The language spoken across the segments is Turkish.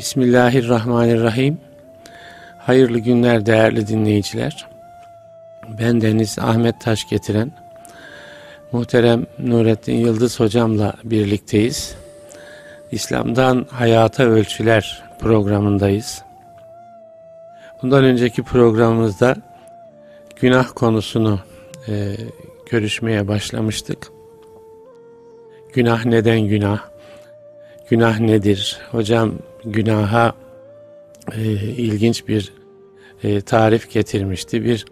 Bismillahirrahmanirrahim. Hayırlı günler değerli dinleyiciler. Ben Deniz Ahmet Taş getiren muhterem Nurettin Yıldız hocamla birlikteyiz. İslam'dan Hayata Ölçüler programındayız. Bundan önceki programımızda günah konusunu e, görüşmeye başlamıştık. Günah neden günah? Günah nedir? Hocam günaha e, ilginç bir e, tarif getirmişti. Bir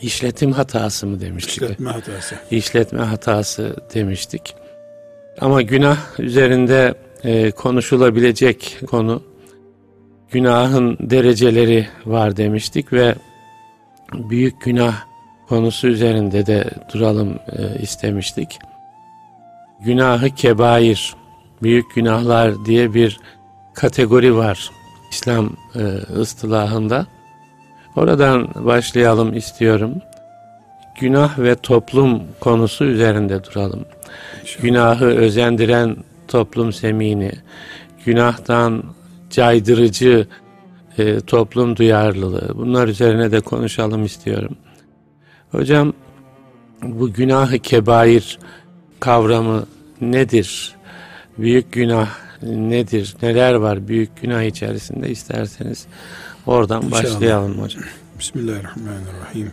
işletim hatası mı demiştik? İşletme hatası. İşletme hatası demiştik. Ama günah üzerinde e, konuşulabilecek konu günahın dereceleri var demiştik ve büyük günah konusu üzerinde de duralım e, istemiştik. Günahı kebair, büyük günahlar diye bir kategori var İslam e, ıstılahında. Oradan başlayalım istiyorum. Günah ve toplum konusu üzerinde duralım. İnşallah. Günahı özendiren toplum semini, günahtan caydırıcı e, toplum duyarlılığı bunlar üzerine de konuşalım istiyorum. Hocam bu günahı kebair kavramı nedir? Büyük günah nedir? Neler var büyük günah içerisinde isterseniz oradan İnşallah. başlayalım hocam. Bismillahirrahmanirrahim.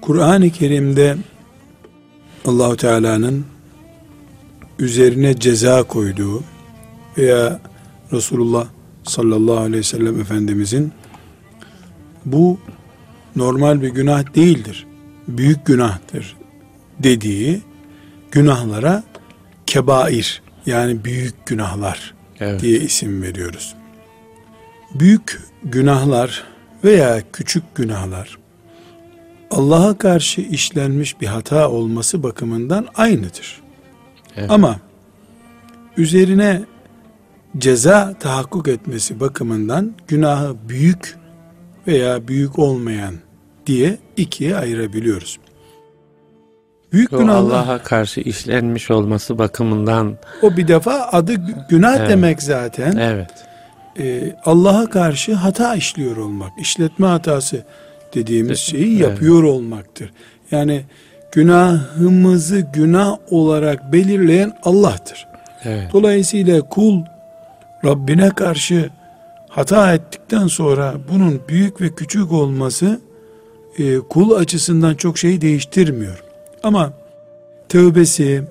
Kur'an-ı Kerim'de Allahu Teala'nın üzerine ceza koyduğu veya Resulullah sallallahu aleyhi ve sellem Efendimizin bu normal bir günah değildir. Büyük günahtır dediği günahlara kebair yani büyük günahlar evet. diye isim veriyoruz. Büyük günahlar veya küçük günahlar Allah'a karşı işlenmiş bir hata olması bakımından aynıdır. Evet. Ama üzerine ceza tahakkuk etmesi bakımından günahı büyük veya büyük olmayan diye ikiye ayırabiliyoruz. Büyük günah Allah'a karşı işlenmiş olması bakımından o bir defa adı günah evet. demek zaten. Evet. Ee, Allah'a karşı hata işliyor olmak, işletme hatası dediğimiz şeyi yapıyor evet. olmaktır. Yani günahımızı günah olarak belirleyen Allah'tır. Evet. Dolayısıyla kul Rabbine karşı hata ettikten sonra bunun büyük ve küçük olması e, kul açısından çok şey değiştirmiyor. Ama tövbesi,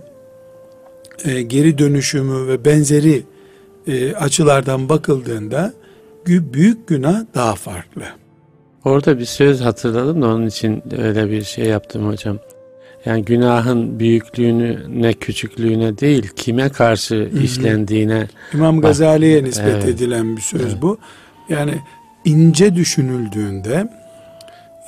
e, geri dönüşümü ve benzeri e, açılardan bakıldığında büyük günah daha farklı. Orada bir söz hatırladım da onun için öyle bir şey yaptım hocam. Yani günahın büyüklüğünü ne küçüklüğüne değil kime karşı Hı-hı. işlendiğine. İmam Gazali'ye nispet evet. edilen bir söz evet. bu. Yani ince düşünüldüğünde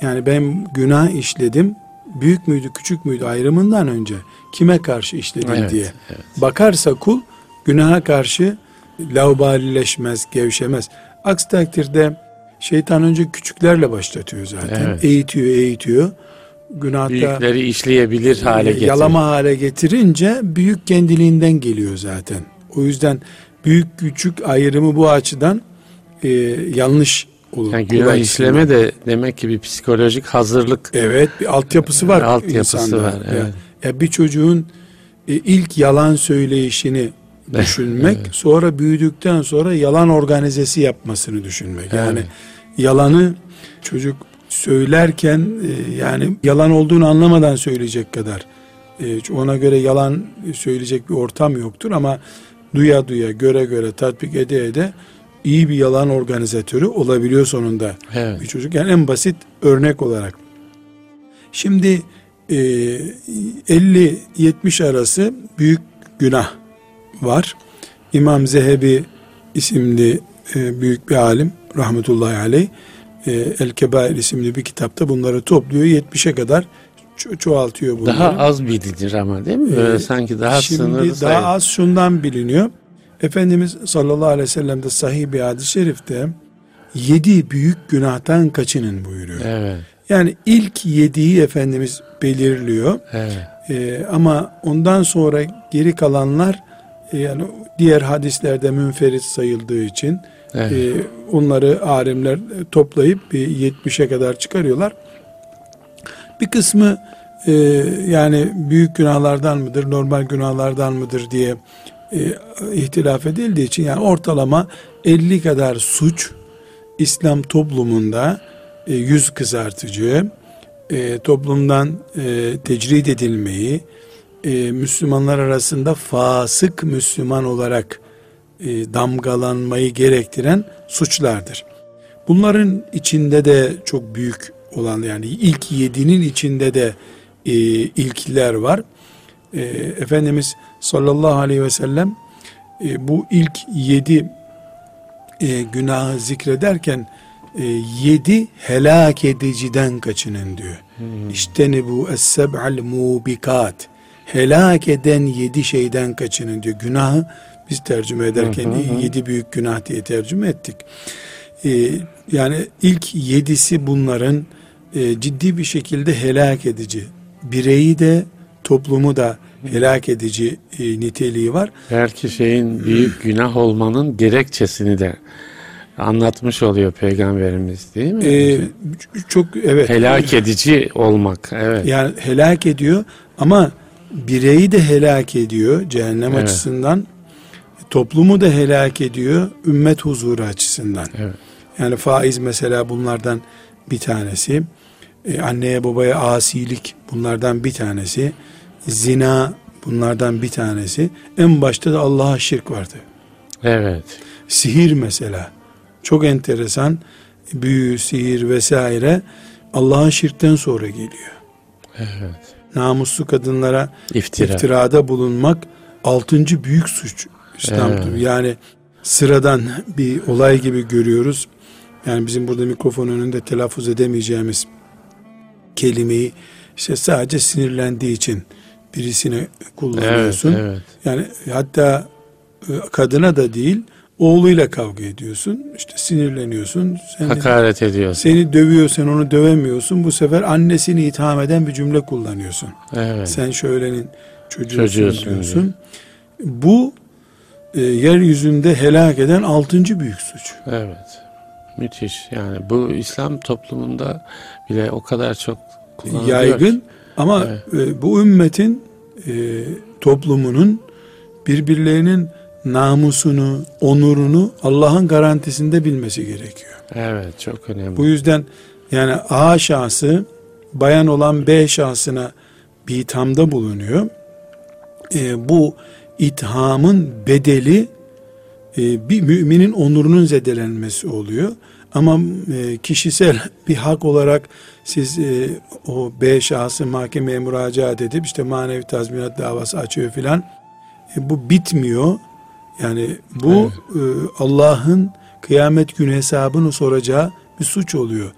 yani ben günah işledim büyük müydü küçük müydü ayrımından önce kime karşı işledim evet, diye evet. bakarsa kul günaha karşı laubalileşmez, gevşemez. Aksi takdirde şeytan önce küçüklerle başlatıyor zaten. Evet. Eğitiyor, eğitiyor. Günahta büyükleri işleyebilir hale getiriyor. Yalama hale getirince büyük kendiliğinden geliyor zaten. O yüzden büyük küçük ayrımı bu açıdan e, yanlış olur. Yani günah işleme de demek ki bir psikolojik hazırlık. Evet bir altyapısı var. Altyapısı insanda. var. Evet. Ya, ya bir çocuğun e, ilk yalan söyleyişini düşünmek evet. sonra büyüdükten sonra yalan organizesi yapmasını düşünmek. Yani evet. yalanı çocuk söylerken e, yani yalan olduğunu anlamadan söyleyecek kadar e, ona göre yalan söyleyecek bir ortam yoktur ama duya duya göre göre tatbik ede ede iyi bir yalan organizatörü olabiliyor sonunda evet. bir çocuk. Yani en basit örnek olarak. Şimdi e, 50-70 arası büyük günah var. İmam Zehebi isimli e, büyük bir alim rahmetullahi aleyh e, El Kebair isimli bir kitapta bunları topluyor. 70'e kadar ço- çoğaltıyor bunları. Daha az bilinir ama değil mi? Böyle ee, sanki daha şimdi sınırlı daha sayı. az şundan biliniyor. Efendimiz sallallahu aleyhi ve sellem'de sahih bir hadis-i şerifte yedi büyük günahtan kaçının buyuruyor. Evet. Yani ilk yediği Efendimiz belirliyor. Evet. Ee, ama ondan sonra geri kalanlar e, yani diğer hadislerde münferit sayıldığı için Evet. e, onları alimler toplayıp bir 70'e kadar çıkarıyorlar. Bir kısmı e, yani büyük günahlardan mıdır, normal günahlardan mıdır diye e, ihtilaf edildiği için yani ortalama 50 kadar suç İslam toplumunda e, yüz kızartıcı, e, toplumdan e, tecrit edilmeyi, e, Müslümanlar arasında fasık Müslüman olarak damgalanmayı gerektiren suçlardır. Bunların içinde de çok büyük olan yani ilk yedinin içinde de ilkler var. Efendimiz sallallahu aleyhi ve sellem e, bu ilk yedi e, günahı zikrederken e, yedi helak ediciden kaçının diyor. Hmm. İşte bu es-seb'al mubikat. Helak eden yedi şeyden kaçının diyor. Günahı biz tercüme ederken hı hı. yedi büyük günah diye tercüme ettik. Ee, yani ilk yedisi bunların e, ciddi bir şekilde helak edici. Bireyi de toplumu da helak edici e, niteliği var. Belki şeyin büyük günah olmanın gerekçesini de anlatmış oluyor peygamberimiz değil mi? Ee, çok evet. Helak edici olmak. Evet. Yani helak ediyor ama bireyi de helak ediyor cehennem evet. açısından. Toplumu da helak ediyor ümmet huzuru açısından. Evet. Yani faiz mesela bunlardan bir tanesi. Ee, anneye babaya asilik bunlardan bir tanesi. Zina bunlardan bir tanesi. En başta da Allah'a şirk vardı. Evet. Sihir mesela. Çok enteresan. Büyü, sihir vesaire Allah'a şirkten sonra geliyor. Evet. Namuslu kadınlara İftira. iftirada bulunmak altıncı büyük suç İslam'da. Evet. Yani sıradan bir olay gibi görüyoruz. Yani bizim burada mikrofon önünde telaffuz edemeyeceğimiz kelimeyi işte sadece sinirlendiği için birisine kullanıyorsun. Evet, evet. Yani hatta e, kadına da değil oğluyla kavga ediyorsun. İşte sinirleniyorsun. Seni, Hakaret ediyorsun. Seni dövüyor sen onu dövemiyorsun. Bu sefer annesini itham eden bir cümle kullanıyorsun. Evet. Sen şöylenin çocuğusun, çocuğusun diyorsun. Diye. Bu e, yeryüzünde helak eden altıncı büyük suç. Evet. Müthiş. Yani bu İslam toplumunda bile o kadar çok kullanılıyor. Yaygın ama evet. e, bu ümmetin e, toplumunun birbirlerinin namusunu, onurunu Allah'ın garantisinde bilmesi gerekiyor. Evet, çok önemli. Bu yüzden yani A şahsı bayan olan B şahsına bir ithamda bulunuyor. E, bu ithamın bedeli e, bir müminin onurunun zedelenmesi oluyor. Ama e, kişisel bir hak olarak siz e, o B şahsı mahkemeye müracaat edip işte manevi tazminat davası açıyor filan. E, bu bitmiyor. Yani bu evet. e, Allah'ın kıyamet günü hesabını soracağı bir suç oluyor.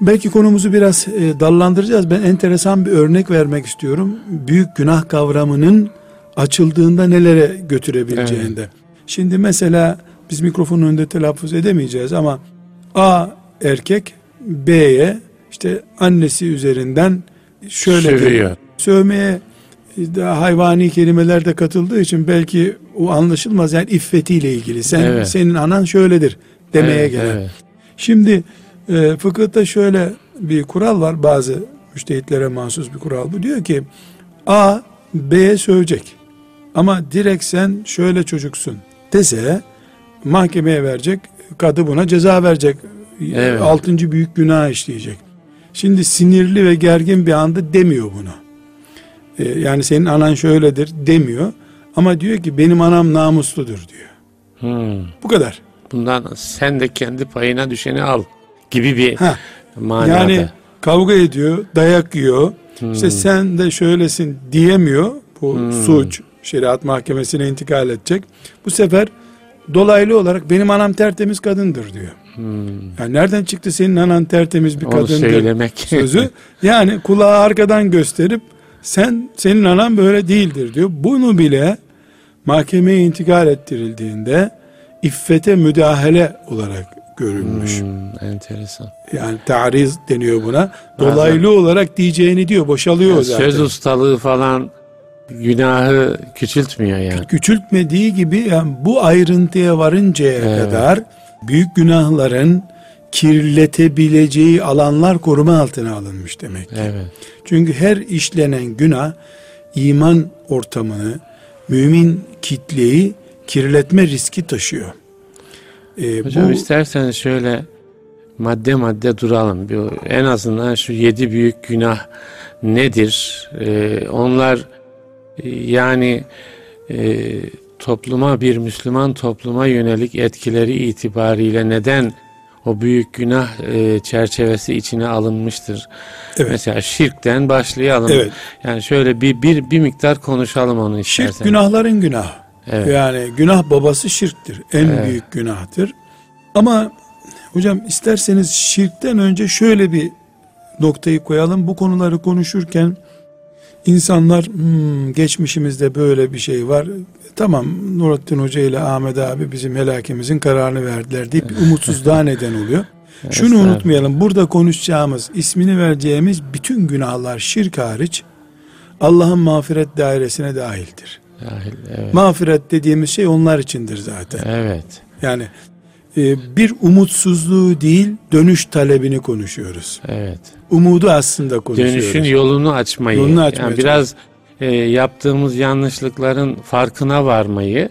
Belki konumuzu biraz e, dallandıracağız. Ben enteresan bir örnek vermek istiyorum. Büyük günah kavramının açıldığında nelere götürebileceğinde. Evet. Şimdi mesela biz mikrofonun önünde telaffuz edemeyeceğiz ama A erkek B'ye işte annesi üzerinden şöyle Sövüyor. sövmeye daha hayvani kelimeler de katıldığı için belki o anlaşılmaz yani iffetiyle ilgili. Sen evet. senin anan şöyledir demeye evet, gelen. Evet. Şimdi e, fıkıhta şöyle bir kural var bazı müştehitlere mahsus bir kural bu diyor ki A B'ye sövecek ama direkt sen şöyle çocuksun dese mahkemeye verecek kadı buna ceza verecek evet. altıncı büyük günah işleyecek. Şimdi sinirli ve gergin bir anda demiyor bunu. Ee, yani senin anan şöyledir demiyor. Ama diyor ki benim anam namusludur diyor. Hmm. Bu kadar. Bundan sen de kendi payına düşeni al gibi bir ha. manada. Yani kavga ediyor, dayak yiyor. Hmm. İşte sen de şöylesin diyemiyor. Bu hmm. suç şeriat mahkemesine intikal edecek. Bu sefer dolaylı olarak benim anam tertemiz kadındır diyor. Hmm. Yani nereden çıktı senin anan tertemiz bir Onu kadındır söylemek. sözü? Yani kulağı arkadan gösterip sen senin anan böyle değildir diyor. Bunu bile mahkemeye intikal ettirildiğinde iffete müdahale olarak görülmüş. Hmm, enteresan. Yani tariz deniyor buna. Dolaylı Bazen, olarak diyeceğini diyor, boşalıyor yani zaten. Söz ustalığı falan günahı küçültmüyor yani. Küçültmediği gibi yani bu ayrıntıya varıncaya Evet. kadar büyük günahların kirletebileceği alanlar koruma altına alınmış demek. ki. Evet. Çünkü her işlenen günah iman ortamını, mümin kitleyi kirletme riski taşıyor. Ee, Hocam bu isterseniz şöyle madde madde duralım. En azından şu yedi büyük günah nedir? Ee, onlar yani e, topluma bir Müslüman topluma yönelik etkileri itibariyle neden o büyük günah e, çerçevesi içine alınmıştır? Evet. Mesela şirkten başlayalım. Evet. Yani şöyle bir bir bir miktar konuşalım onu şirk isterseniz. günahların günahı. Evet. Yani günah babası şirktir. En Evet. büyük günahtır. Ama hocam isterseniz şirkten önce şöyle bir noktayı koyalım. Bu konuları konuşurken insanlar "Hmm, geçmişimizde böyle bir şey var. Tamam Nurattin Hoca ile Ahmet abi bizim helakimizin kararını verdiler deyip umutsuzluğa neden oluyor. Şunu unutmayalım. Burada konuşacağımız, ismini vereceğimiz bütün günahlar şirk hariç Allah'ın mağfiret dairesine dahildir. Dahil, evet. Mağfiret dediğimiz şey onlar içindir zaten. evet. Yani e, bir umutsuzluğu değil dönüş talebini konuşuyoruz. Evet. Umudu aslında konuşuyoruz. Dönüşün yolunu açmayı. Yolunu açmaya yani biraz e, yaptığımız yanlışlıkların farkına varmayı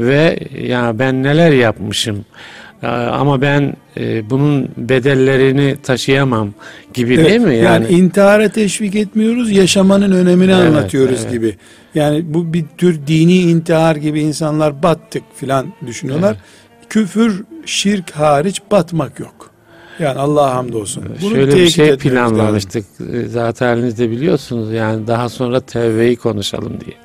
ve ya ben neler yapmışım e, ama ben e, bunun bedellerini taşıyamam gibi Evet, değil mi? Yani, intihara teşvik etmiyoruz, yaşamanın önemini Evet, anlatıyoruz evet. gibi. Yani bu bir tür dini intihar gibi insanlar battık filan düşünüyorlar. Küfür, şirk hariç batmak yok. Yani Allah'a hamdolsun. Bunu Şöyle bir şey etmemiz lazım. planlamıştık. E, Zaten halinizde biliyorsunuz yani daha sonra tevbeyi konuşalım diye.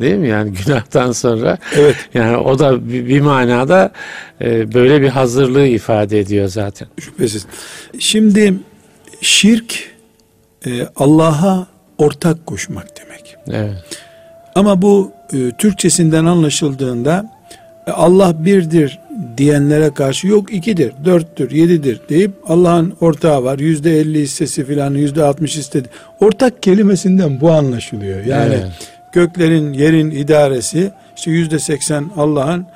Değil mi? Yani günahtan sonra Evet. yani o da bir, bir manada e, böyle bir hazırlığı ifade ediyor zaten. Şüphesiz. Şimdi şirk e, Allah'a ortak koşmak demek. Evet. Ama bu e, Türkçesinden anlaşıldığında Allah birdir diyenlere karşı yok ikidir, dörttür, yedidir deyip Allah'ın ortağı var. Yüzde elli hissesi filan, yüzde altmış istedi. Ortak kelimesinden bu anlaşılıyor. Yani Evet. göklerin, yerin idaresi işte yüzde seksen Allah'ın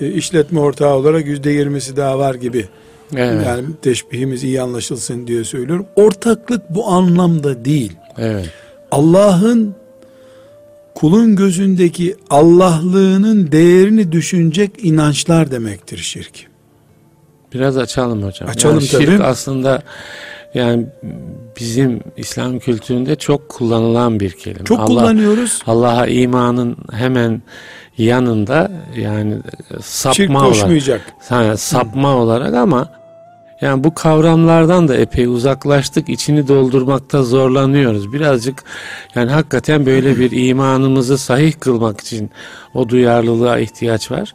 e, işletme ortağı olarak yüzde yirmisi daha var gibi. Evet. Yani teşbihimiz iyi anlaşılsın diye söylüyorum. Ortaklık bu anlamda değil. Evet. Allah'ın kulun gözündeki Allahlığının değerini düşünecek inançlar demektir şirk. Biraz açalım hocam. Açalım yani şirk tabii. aslında yani bizim İslam kültüründe çok kullanılan bir kelime. Çok Allah- kullanıyoruz. Allah'a imanın hemen yanında yani Şirk sapma olarak, koşmayacak. Ha, sapma olarak ama yani bu kavramlardan da epey uzaklaştık. içini doldurmakta zorlanıyoruz. Birazcık yani hakikaten böyle bir imanımızı sahih kılmak için o duyarlılığa ihtiyaç var.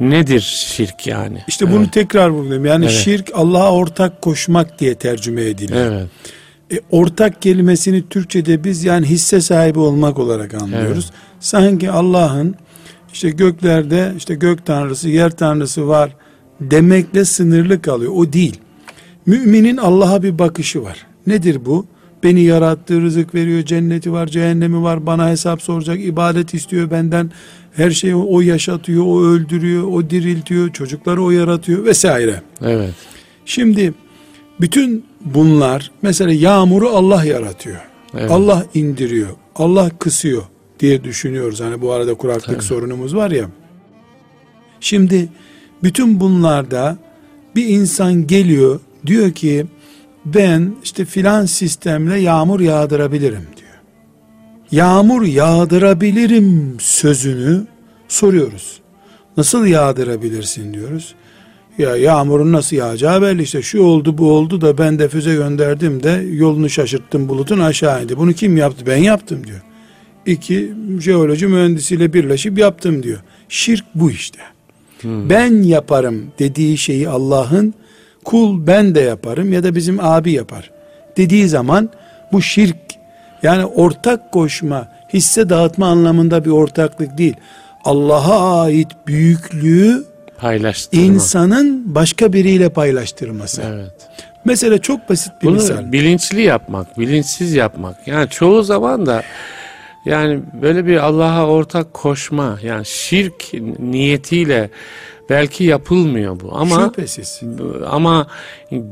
Nedir şirk yani? İşte bunu Evet. tekrar vurgulayayım. Yani Evet. şirk Allah'a ortak koşmak diye tercüme ediliyor. Evet. E, ortak kelimesini Türkçe'de biz yani hisse sahibi olmak olarak anlıyoruz. Sanki Allah'ın işte göklerde işte gök tanrısı, yer tanrısı var demekle sınırlı kalıyor. O değil. Müminin Allah'a bir bakışı var. Nedir bu? Beni yarattı, rızık veriyor, cenneti var, cehennemi var, bana hesap soracak, ibadet istiyor benden. Her şeyi o yaşatıyor, o öldürüyor, o diriltiyor, çocukları o yaratıyor vesaire. Evet. Şimdi bütün bunlar mesela yağmuru Allah yaratıyor. Evet. Allah indiriyor. Allah kısıyor diye düşünüyoruz. Hani bu arada kuraklık Tabii. sorunumuz var ya. Şimdi bütün bunlarda bir insan geliyor diyor ki ben işte filan sistemle yağmur yağdırabilirim diyor. Yağmur yağdırabilirim sözünü soruyoruz. Nasıl yağdırabilirsin diyoruz. Ya yağmurun nasıl yağacağı belli işte şu oldu bu oldu da ben de füze gönderdim de yolunu şaşırttım bulutun aşağı indi. Bunu kim yaptı? Ben yaptım diyor. İki jeoloji mühendisiyle birleşip yaptım diyor. Şirk bu işte. Ben yaparım dediği şeyi Allah'ın kul ben de yaparım ya da bizim abi yapar dediği zaman bu şirk yani ortak koşma hisse dağıtma anlamında bir ortaklık değil. Allah'a ait büyüklüğü Paylaştırma. insanın başka biriyle paylaştırması. Evet. Mesela çok basit bir Bunu misal. bilinçli yapmak, bilinçsiz yapmak. Yani çoğu zaman da Yani böyle bir Allah'a ortak koşma yani şirk niyetiyle belki yapılmıyor bu ama Şüphesiz. ama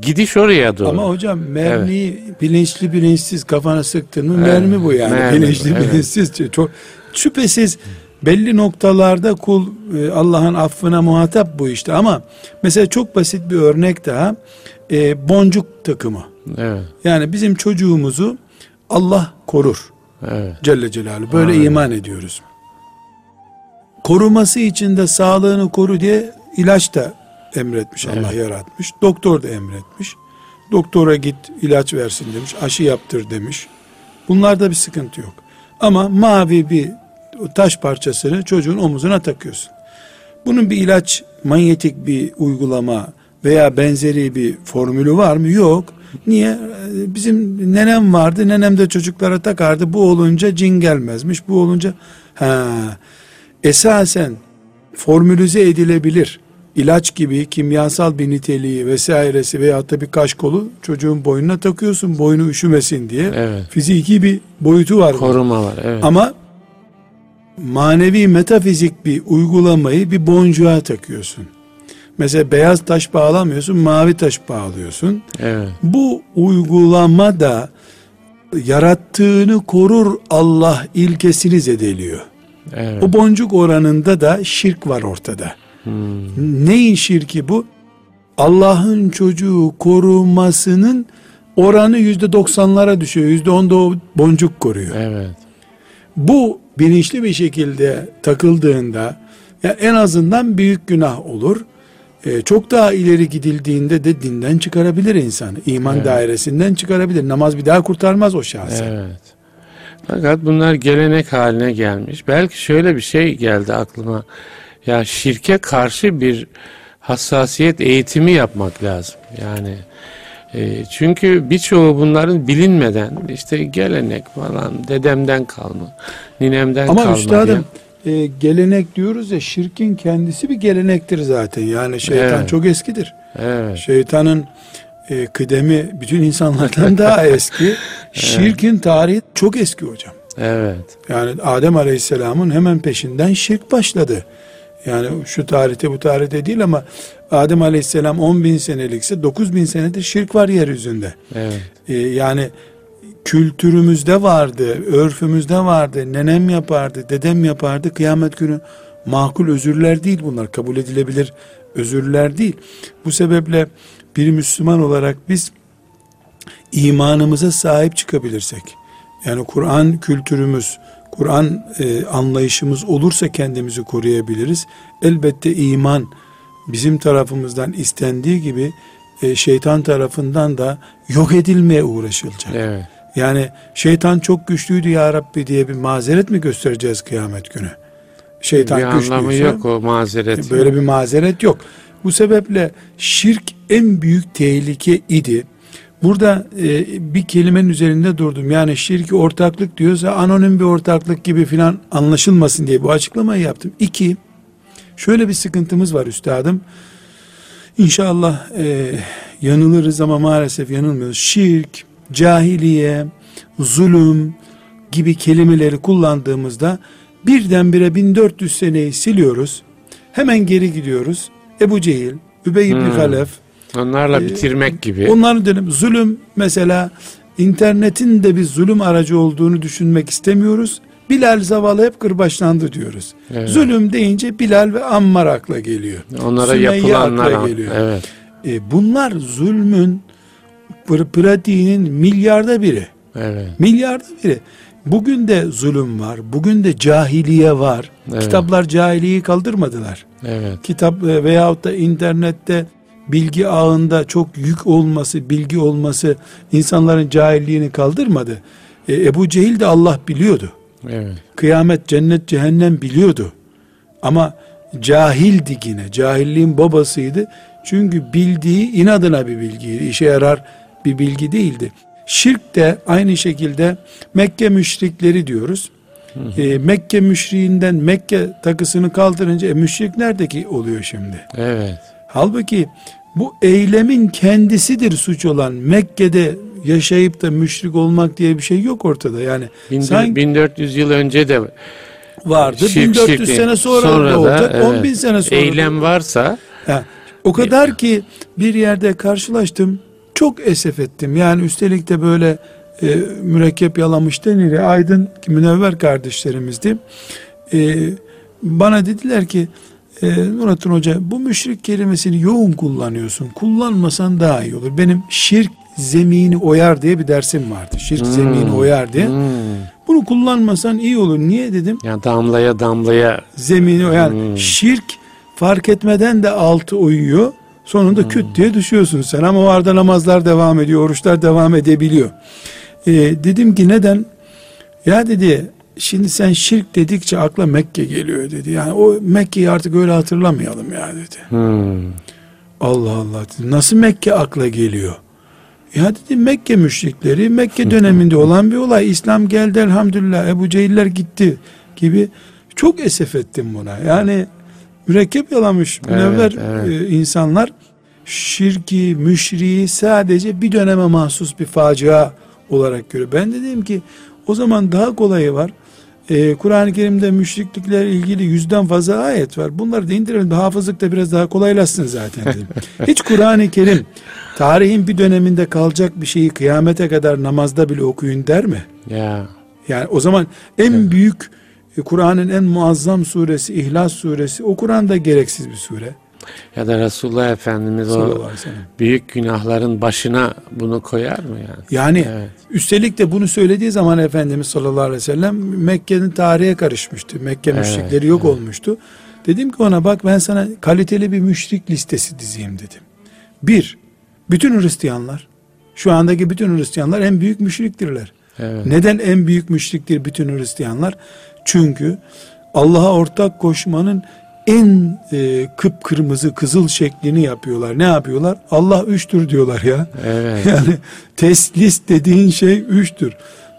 gidiş oraya doğru. Ama hocam mermi bilinçli bilinçsiz kafana sıktın mı mermi bu yani. mermi bilinçli evet. bilinçsiz çok şüphesiz belli noktalarda kul e, Allah'ın affına muhatap bu işte ama mesela çok basit bir örnek daha e, boncuk takımı. Evet. Yani bizim çocuğumuzu Allah korur. Evet. Celle Celaluhu. Böyle Aynen. iman ediyoruz. Koruması için de sağlığını koru diye ilaç da emretmiş Allah yaratmış. Doktor da emretmiş. Doktora git ilaç versin demiş. Aşı yaptır demiş. Bunlarda bir sıkıntı yok. Ama mavi bir taş parçasını çocuğun omuzuna takıyorsun. Bunun bir ilaç, manyetik bir uygulama veya benzeri bir formülü var mı? Yok. Niye? Bizim nenem vardı. Nenem de çocuklara takardı. Bu olunca cin gelmezmiş. Bu olunca ha esasen formülize edilebilir ilaç gibi kimyasal bir niteliği vesairesi veyahut da bir kaş kolu çocuğun boynuna takıyorsun boynu üşümesin diye. Evet. Fiziki bir boyutu var. Koruma var. Evet. Ama manevi metafizik bir uygulamayı bir boncuğa takıyorsun. Mesela beyaz taş bağlamıyorsun, mavi taş bağlıyorsun. Evet. Bu uygulama da yarattığını korur Allah ilkesini zedeliyor. Evet. O boncuk oranında da şirk var ortada. Hmm. Neyin şirki bu? Allah'ın çocuğu korumasının oranı yüzde doksanlara düşüyor. Yüzde onda o boncuk koruyor. Evet. Bu bilinçli bir şekilde takıldığında ya en azından büyük günah olur. Ee, çok daha ileri gidildiğinde de dinden çıkarabilir insanı. İman Evet. dairesinden çıkarabilir. Namaz bir daha kurtarmaz o şahsı. Evet. Fakat bunlar gelenek haline gelmiş. Belki şöyle bir şey geldi aklıma. Ya şirke karşı bir hassasiyet eğitimi yapmak lazım. Yani e, çünkü birçoğu bunların bilinmeden işte gelenek falan dedemden kalma, ninemden Ama kalma üstadım e, gelenek diyoruz ya şirkin kendisi bir gelenektir zaten. Yani şeytan Evet. çok eskidir. Evet. Şeytanın e, kıdemi bütün insanlardan daha eski. Şirkin tarihi çok eski hocam. Evet. Yani Adem Aleyhisselam'ın hemen peşinden şirk başladı. Yani şu tarihte bu tarihte değil ama Adem Aleyhisselam 10 bin senelikse 9 bin senedir şirk var yeryüzünde. Evet. Ee, yani kültürümüzde vardı, örfümüzde vardı, nenem yapardı, dedem yapardı. Kıyamet günü makul özürler değil bunlar, kabul edilebilir özürler değil. Bu sebeple bir Müslüman olarak biz imanımıza sahip çıkabilirsek, yani Kur'an kültürümüz, Kur'an e, anlayışımız olursa kendimizi koruyabiliriz. Elbette iman bizim tarafımızdan istendiği gibi e, şeytan tarafından da yok edilmeye uğraşılacak. Evet. Yani şeytan çok güçlüydü ya Rabbi diye bir mazeret mi göstereceğiz kıyamet günü? Şeytan bir anlamı yok o mazeret. böyle bir mazeret yok. Bu sebeple şirk en büyük tehlike idi. Burada e, bir kelimenin üzerinde durdum. Yani şirki ortaklık diyorsa anonim bir ortaklık gibi filan anlaşılmasın diye bu açıklamayı yaptım. İki, şöyle bir sıkıntımız var üstadım. İnşallah e, yanılırız ama maalesef yanılmıyoruz. Şirk, cahiliye, zulüm gibi kelimeleri kullandığımızda birdenbire 1400 seneyi siliyoruz. Hemen geri gidiyoruz. Ebu Cehil, Übey ibn Hmm. Halef, Onlarla Ee, bitirmek gibi. Onların dönem zulüm mesela internetin de bir zulüm aracı olduğunu düşünmek istemiyoruz. Bilal zavallı hep kırbaçlandı diyoruz. Evet. Zulüm deyince Bilal ve Ammar akla geliyor. Onlara Sümeyye yapılanlar akla geliyor. evet. E, bunlar zulmün pr- pratiğinin milyarda biri. Evet. Milyarda biri. Bugün de zulüm var. Bugün de cahiliye var. Evet. Kitaplar cahiliyeyi kaldırmadılar. Evet. kitap e, veyahut da internette bilgi ağında çok yük olması, bilgi olması insanların cahilliğini kaldırmadı. E, Ebu Cehil de Allah biliyordu. Evet. Kıyamet, cennet, cehennem biliyordu. Ama cahildi yine. Cahilliğin babasıydı. Çünkü bildiği inadına bir bilgiydi. İşe yarar bir bilgi değildi. Şirk de aynı şekilde Mekke müşrikleri diyoruz. E, Mekke müşriğinden Mekke takısını kaldırınca e, müşrik neredeki oluyor şimdi? Evet. Halbuki bu eylemin kendisidir suç olan Mekke'de yaşayıp da müşrik olmak diye bir şey yok ortada. Yani Bin- sanki 1400 yıl önce de vardı. şirk- 1400 şirk- sene sonra, sonra da da, olacak. evet. 10 bin sene sonra. da eylem varsa Ha, o kadar ki bir yerde karşılaştım. Çok esef ettim. Yani üstelik de böyle e, mürekkep yalamış denir. Aydın münevver kardeşlerimizdi. E, bana dediler ki e, Nurattin Hoca bu müşrik kelimesini yoğun kullanıyorsun. Kullanmasan daha iyi olur. Benim şirk zemini oyar diye bir dersim vardı. Şirk zemini oyar diye. hmm, Bunu kullanmasan iyi olur. Niye dedim? yani damlaya damlaya zemini oyan Hmm. şirk fark etmeden de altı uyuyor. Sonunda küt diye düşüyorsun sen ama o arada namazlar devam ediyor, oruçlar devam edebiliyor. Ee, dedim ki neden? Ya dedi şimdi sen şirk dedikçe akla Mekke geliyor dedi. Yani o Mekke'yi artık öyle hatırlamayalım ya dedi. hmm, Allah Allah dedi. Nasıl Mekke akla geliyor? Ya dedi Mekke müşrikleri Mekke döneminde olan bir olay. İslam geldi elhamdülillah Ebu Cehiller gitti gibi çok esef ettim buna. Yani mürekkep yalamış Evet, münevver evet. e, insanlar şirki, müşriği sadece bir döneme mahsus bir facia olarak görüyor. Ben de dedim ki o zaman daha kolayı var. Ee, Kur'an-ı Kerim'de müşriklikle ilgili yüzden fazla ayet var. Bunları da indirelim. Hafızlık da biraz daha kolaylaşsın zaten dedim. Hiç Kur'an-ı Kerim tarihin bir döneminde kalacak bir şeyi kıyamete kadar namazda bile okuyun der mi? ya Yani o zaman en büyük e, Kur'an'ın en muazzam suresi İhlas suresi o Kur'an'da gereksiz bir sure. Ya da Resulullah Efendimiz o büyük günahların başına bunu koyar mı yani? Yani Evet. üstelik de bunu söylediği zaman Efendimiz sallallahu aleyhi ve sellem Mekke'nin tarihe karışmıştı. Mekke Evet, müşrikleri yok olmuştu. Dedim ki ona bak ben sana kaliteli bir müşrik listesi dizeyim dedim. Bir, bütün Hristiyanlar, şu andaki bütün Hristiyanlar en büyük müşriktirler. Evet. Neden en büyük müşriktir bütün Hristiyanlar? Çünkü Allah'a ortak koşmanın en e, kıpkırmızı kızıl şeklini yapıyorlar. Ne yapıyorlar? Allah üçtür diyorlar ya. Evet. Yani teslis dediğin şey üçtür.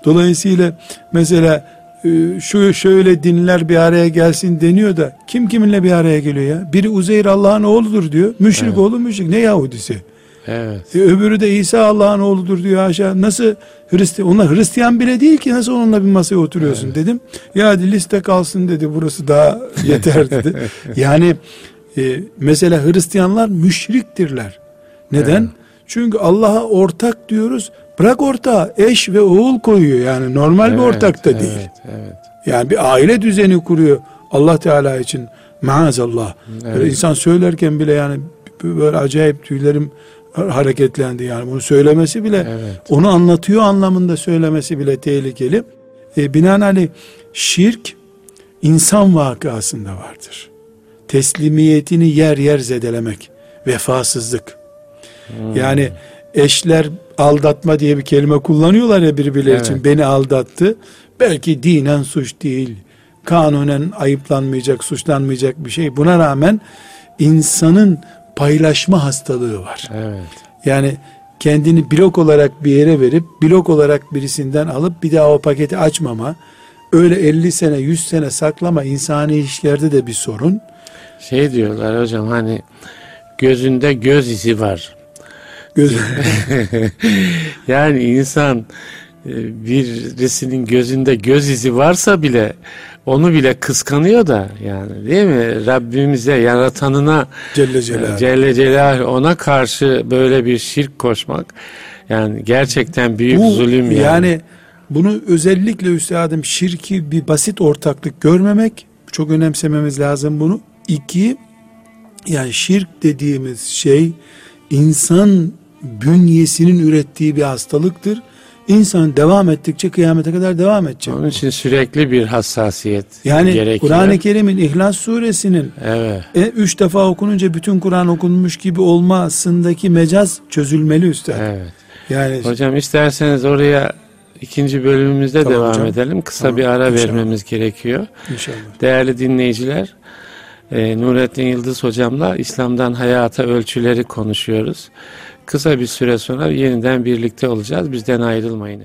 Dolayısıyla mesela e, şu şöyle dinler bir araya gelsin deniyor da kim kiminle bir araya geliyor ya? Biri Uzeyr Allah'ın oğludur diyor. Müşrik Evet. oğlu müşrik. Ne Yahudisi? Evet. E, öbürü de İsa Allah'ın oğludur diyor aşağı. Nasıl Hristiyan? Onlar Hristiyan bile değil ki nasıl onunla bir masaya oturuyorsun dedim. Ya hadi liste kalsın dedi. Burası daha yeter dedi. yani e, mesela Hristiyanlar müşriktirler. Neden? Evet. Çünkü Allah'a ortak diyoruz. Bırak ortağı eş ve oğul koyuyor yani normal bir Evet, ortak da evet, değil. Evet. Yani bir aile düzeni kuruyor Allah Teala için maazallah. Böyle Evet. insan söylerken bile yani böyle acayip tüylerim hareketlendi yani bunu söylemesi bile Evet. onu anlatıyor anlamında söylemesi bile tehlikeli. E, binaenaleyh şirk insan vakasında vardır. Teslimiyetini yer yer zedelemek, vefasızlık. Hmm. Yani eşler aldatma diye bir kelime kullanıyorlar ya birbirleri Evet. için. Beni aldattı. Belki dinen suç değil. Kanunen ayıplanmayacak, suçlanmayacak bir şey. Buna rağmen insanın paylaşma hastalığı var. Evet. Yani kendini blok olarak bir yere verip blok olarak birisinden alıp bir daha o paketi açmama. Öyle 50 sene 100 sene saklama insani ilişkilerde de bir sorun. Şey diyorlar hocam hani gözünde göz izi var. Göz, yani insan birisinin gözünde göz izi varsa bile onu bile kıskanıyor da yani değil mi? Rabbimize, yaratanına Celle Celaluhu. Celle Celaluhu ona karşı böyle bir şirk koşmak yani gerçekten büyük Bu zulüm yani. yani bunu özellikle üstadım şirki bir basit ortaklık görmemek çok önemsememiz lazım bunu. İki yani şirk dediğimiz şey insan bünyesinin ürettiği bir hastalıktır. İnsan devam ettikçe kıyamete kadar devam edecek. Onun için sürekli bir hassasiyet Yani gerekiyor. Kur'an-ı Kerim'in İhlas suresinin Evet. e, üç defa okununca bütün Kur'an okunmuş gibi olmasındaki mecaz çözülmeli üstad. Evet. Yani Hocam isterseniz oraya ikinci bölümümüzde Tamam devam hocam. edelim. Kısa Tamam, bir ara inşallah. vermemiz gerekiyor. inşallah. Değerli dinleyiciler, e, Nurettin Yıldız hocamla İslam'dan hayata ölçüleri konuşuyoruz. Kısa bir süre sonra yeniden birlikte olacağız. Bizden ayrılmayın.